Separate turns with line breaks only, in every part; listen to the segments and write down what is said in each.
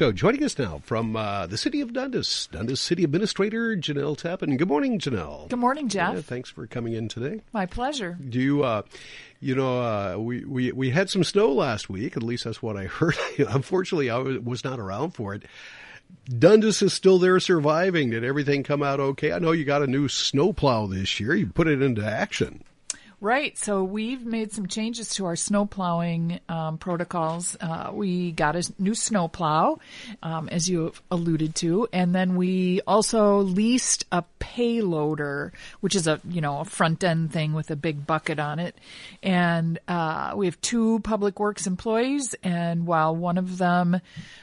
Show. Joining us now from uh, the city of Dundas, Dundas City Administrator Jenelle Teppen. Good morning, Jenelle.
Good morning, Jeff.
Yeah, thanks for coming in today.
My pleasure.
Do you, uh, you know, uh, we, we, we had some snow last week, at least that's what I heard. Unfortunately, I was not around for it. Dundas is still there surviving. Did everything come out okay? I know you got a new snowplow this year. You put it into action.
Right. So we've made some changes to our snow plowing um, protocols. Uh, we got a new snow plow, um, as you alluded to, and then we also leased a payloader, which is a you know a front end thing with a big bucket on it. And uh, we have two public works employees, and while one of them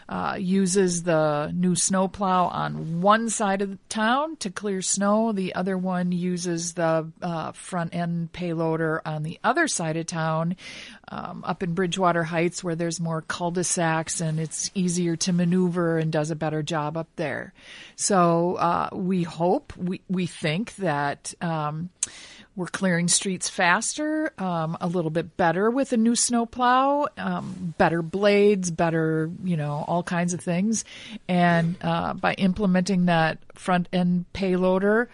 uh, uses the new snow plow on one side of the town to clear snow, the other one uses the uh, front end payloader loader on the other side of town, um, up in Bridgewater Heights, where there's more cul-de-sacs and it's easier to maneuver and does a better job up there. So uh, we hope, we we think that. Um, we're clearing streets faster, um, a little bit better with a new snowplow, um, better blades, better, you know, all kinds of things. And uh, by implementing that front end payloader,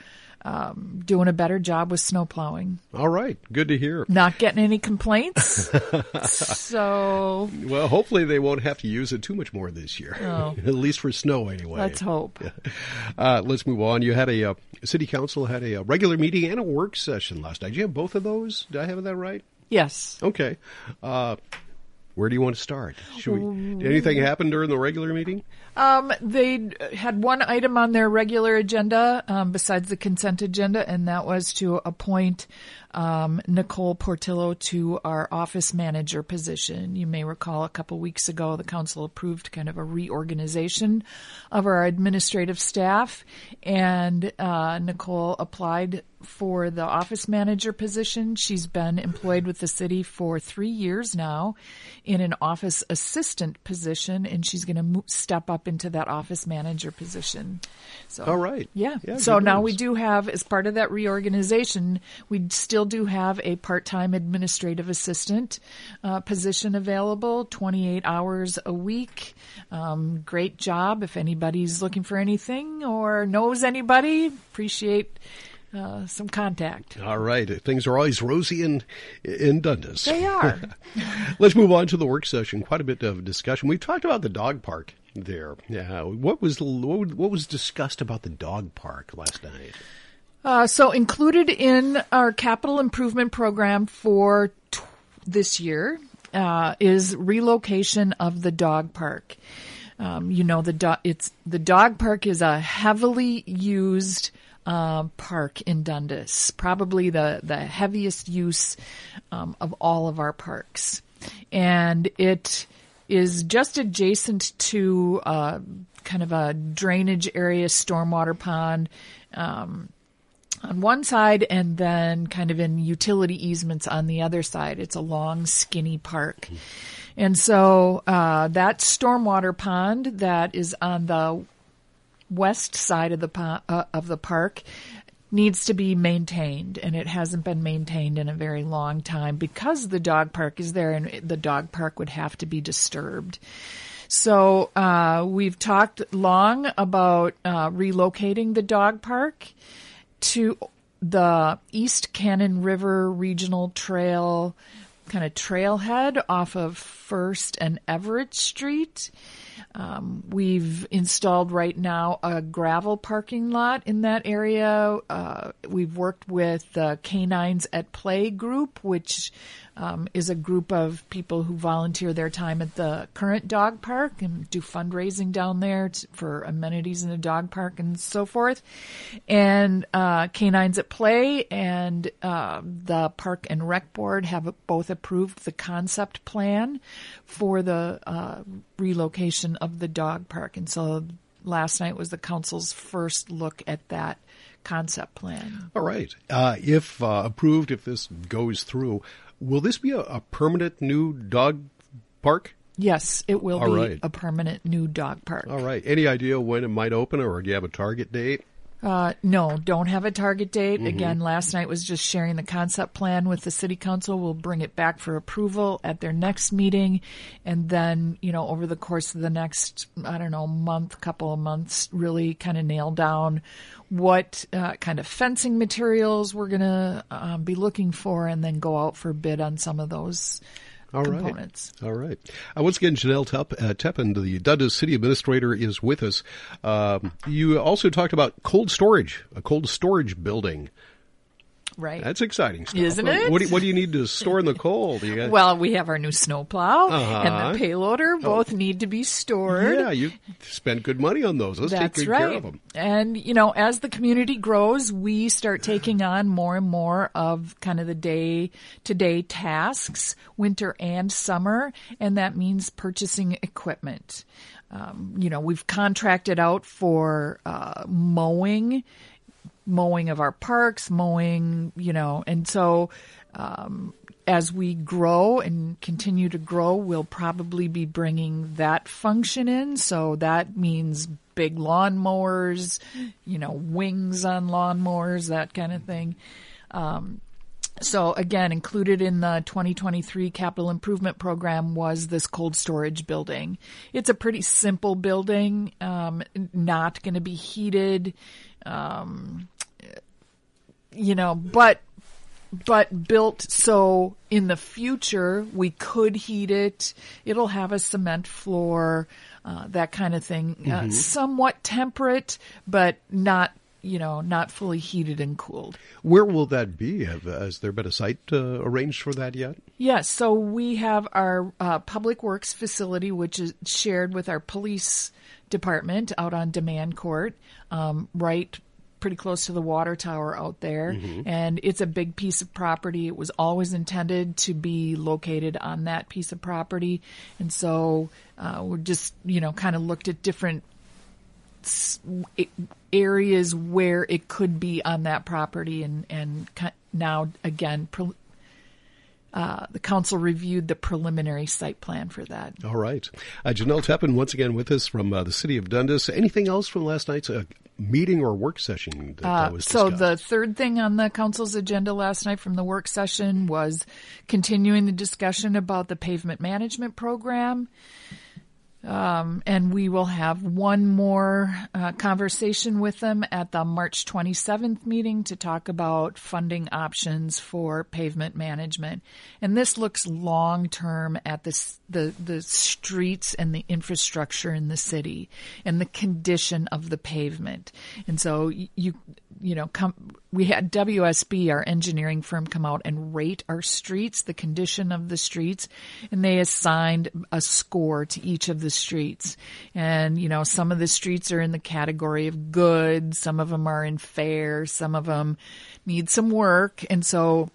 um, doing a better job with snow plowing.
All right, good to hear.
Not getting any complaints. so,
well, hopefully they won't have to use it too much more this year. At least for snow, anyway.
Let's hope.
Uh, let's move on. You had a uh, city council had a, a, regular meeting and a work session last night. Did you have both of those? Did I have that right?
Yes.
Okay. Uh, where do you want to start? Should we, did anything happen during the regular meeting?
Um, they had one item on their regular agenda um, besides the consent agenda, and that was to appoint um, Nicole Portillo to our office manager position. You may recall a couple weeks ago the council approved kind of a reorganization of our administrative staff, and uh, Nicole applied for the office manager position. She's been employed with the city for three years now in an office assistant position, and she's going to step up into that office manager position. So,
all right,
yeah. yeah so now news. we do have, as part of that reorganization, we still do have a part-time administrative assistant uh, position available, 28 hours a week. Um, great job. If anybody's looking for anything or knows anybody, appreciate uh, some contact.
All right. Things are always rosy in, in Dundas.
They are.
Let's move on to the work session. Quite a bit of discussion. We talked about the dog park there. Yeah. What was what was discussed about the dog park last night?
Uh, so included in our capital improvement program for t- this year uh, is relocation of the dog park. Um, you know the do- it's the dog park is a heavily used uh, park in Dundas, probably the the heaviest use um, of all of our parks, and it is just adjacent to uh, kind of a drainage area, stormwater pond. Um, on one side and then kind of in utility easements on the other side. It's a long, skinny park. And so uh, that stormwater pond that is on the west side of the uh, of the park needs to be maintained and it hasn't been maintained in a very long time because the dog park is there and the dog park would have to be disturbed. So uh, we've talked long about uh, relocating the dog park to the East Cannon River Regional Trail kind of trailhead off of First and Everett Street. Um, we've installed right now a gravel parking lot in that area. Uh, we've worked with Canines at Play group, which um, is a group of people who volunteer their time at the current dog park and do fundraising down there to, for amenities in the dog park and so forth. And uh, Canines at Play and uh, the Park and Rec Board have both approved the concept plan for the uh, relocation of the dog park. And so last night was the council's first look at that concept plan.
All right. Uh, if uh, approved, if this goes through, Will this be a, a permanent new dog park?
Yes, it will All be right. a permanent new dog park.
All right. Any idea when it might open, or do you have a target date?
Uh, no, don't have a target date.
Mm-hmm.
Again, last night was just sharing the concept plan with the city council. We'll bring it back for approval at their next meeting. And then, you know, over the course of the next, I don't know, month, couple of months, really kind of nail down what uh, kind of fencing materials we're going to um, be looking for and then go out for bid on some of those
All right.
components.
All right. Uh, once again, Jenelle Tep- uh, Teppen, the Dundas City Administrator, is with us. Um, you also talked about cold storage, a cold storage building.
Right.
That's exciting stuff.
Isn't it?
What do, you, what do you need to store in the cold? You got,
Well, we have our new snowplow
Uh-huh.
and the payloader. Both need to be stored.
yeah, you spend good money on those. Let's
That's
take good
right.
care of them.
And, you know, as the community grows, we start taking on more and more of kind of the day to day tasks, winter and summer. And that means purchasing equipment. Um, you know, we've contracted out for uh, mowing, mowing of our parks, mowing, you know, and so um, as we grow and continue to grow, we'll probably be bringing that function in. So that means big lawn mowers, you know, wings on lawn mowers, that kind of thing. Um, so again, included in the 2023 capital improvement program was this cold storage building. It's a pretty simple building, um, not going to be heated, um, you know, but but built so in the future we could heat it. It'll have a cement floor, uh, that kind of thing. Uh, somewhat temperate, but not you know not fully heated and cooled.
Where will that be? Have, has there been a site uh, arranged for that yet?
Yes, so we have our uh, public works facility, which is shared with our police department out on Demand Court, um, right pretty close to the water tower out there. And it's a big piece of property. It was always intended to be located on that piece of property. And so uh, we're just, you know, kind of looked at different areas where it could be on that property and and now again pre- uh, the council reviewed the preliminary site plan for that.
All right. Uh, Jenelle Teppen, once again with us from uh, the city of Dundas. Anything else from last night's uh, meeting or work session that uh,
Uh,
was
so
discussed?
the third thing on the council's agenda last night from the work session was continuing the discussion about the pavement management program. Um, and we will have one more uh, conversation with them at the March 27th meeting to talk about funding options for pavement management. And this looks long term at the the streets and the infrastructure in the city and the condition of the pavement. And so you you know come we had WSB our engineering firm come out and rate our streets the condition of the streets and they assigned a score to each of the streets. And you know some of the streets are in the category of good some of them are in fair some of them need some work. And so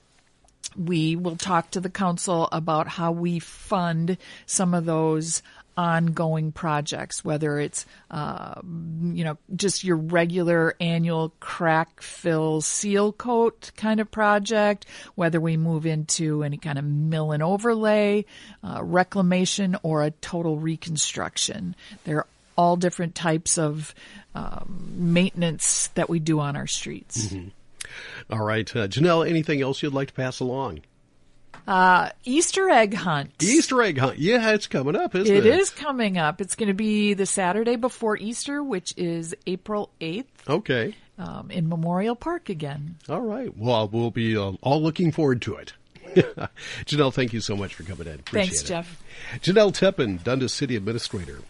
we will talk to the council about how we fund some of those ongoing projects, whether it's, uh, you know, just your regular annual crack fill seal coat kind of project, whether we move into any kind of mill and overlay, uh, reclamation, or a total reconstruction. There are all different types of um, maintenance that we do on our streets.
All right. Uh, Jenelle, anything else you'd like to pass along?
Uh, Easter egg hunt.
Easter egg hunt. Yeah, it's coming up, isn't it?
It is coming up. It's going to be the Saturday before Easter, which is April 8th,
Okay.
um, in Memorial Park again.
All right. Well, we'll be uh, all looking forward to it. Jenelle, thank you so much for coming in. Appreciate
Thanks,
it.
Jeff.
Jenelle Teppen, Dundas City Administrator.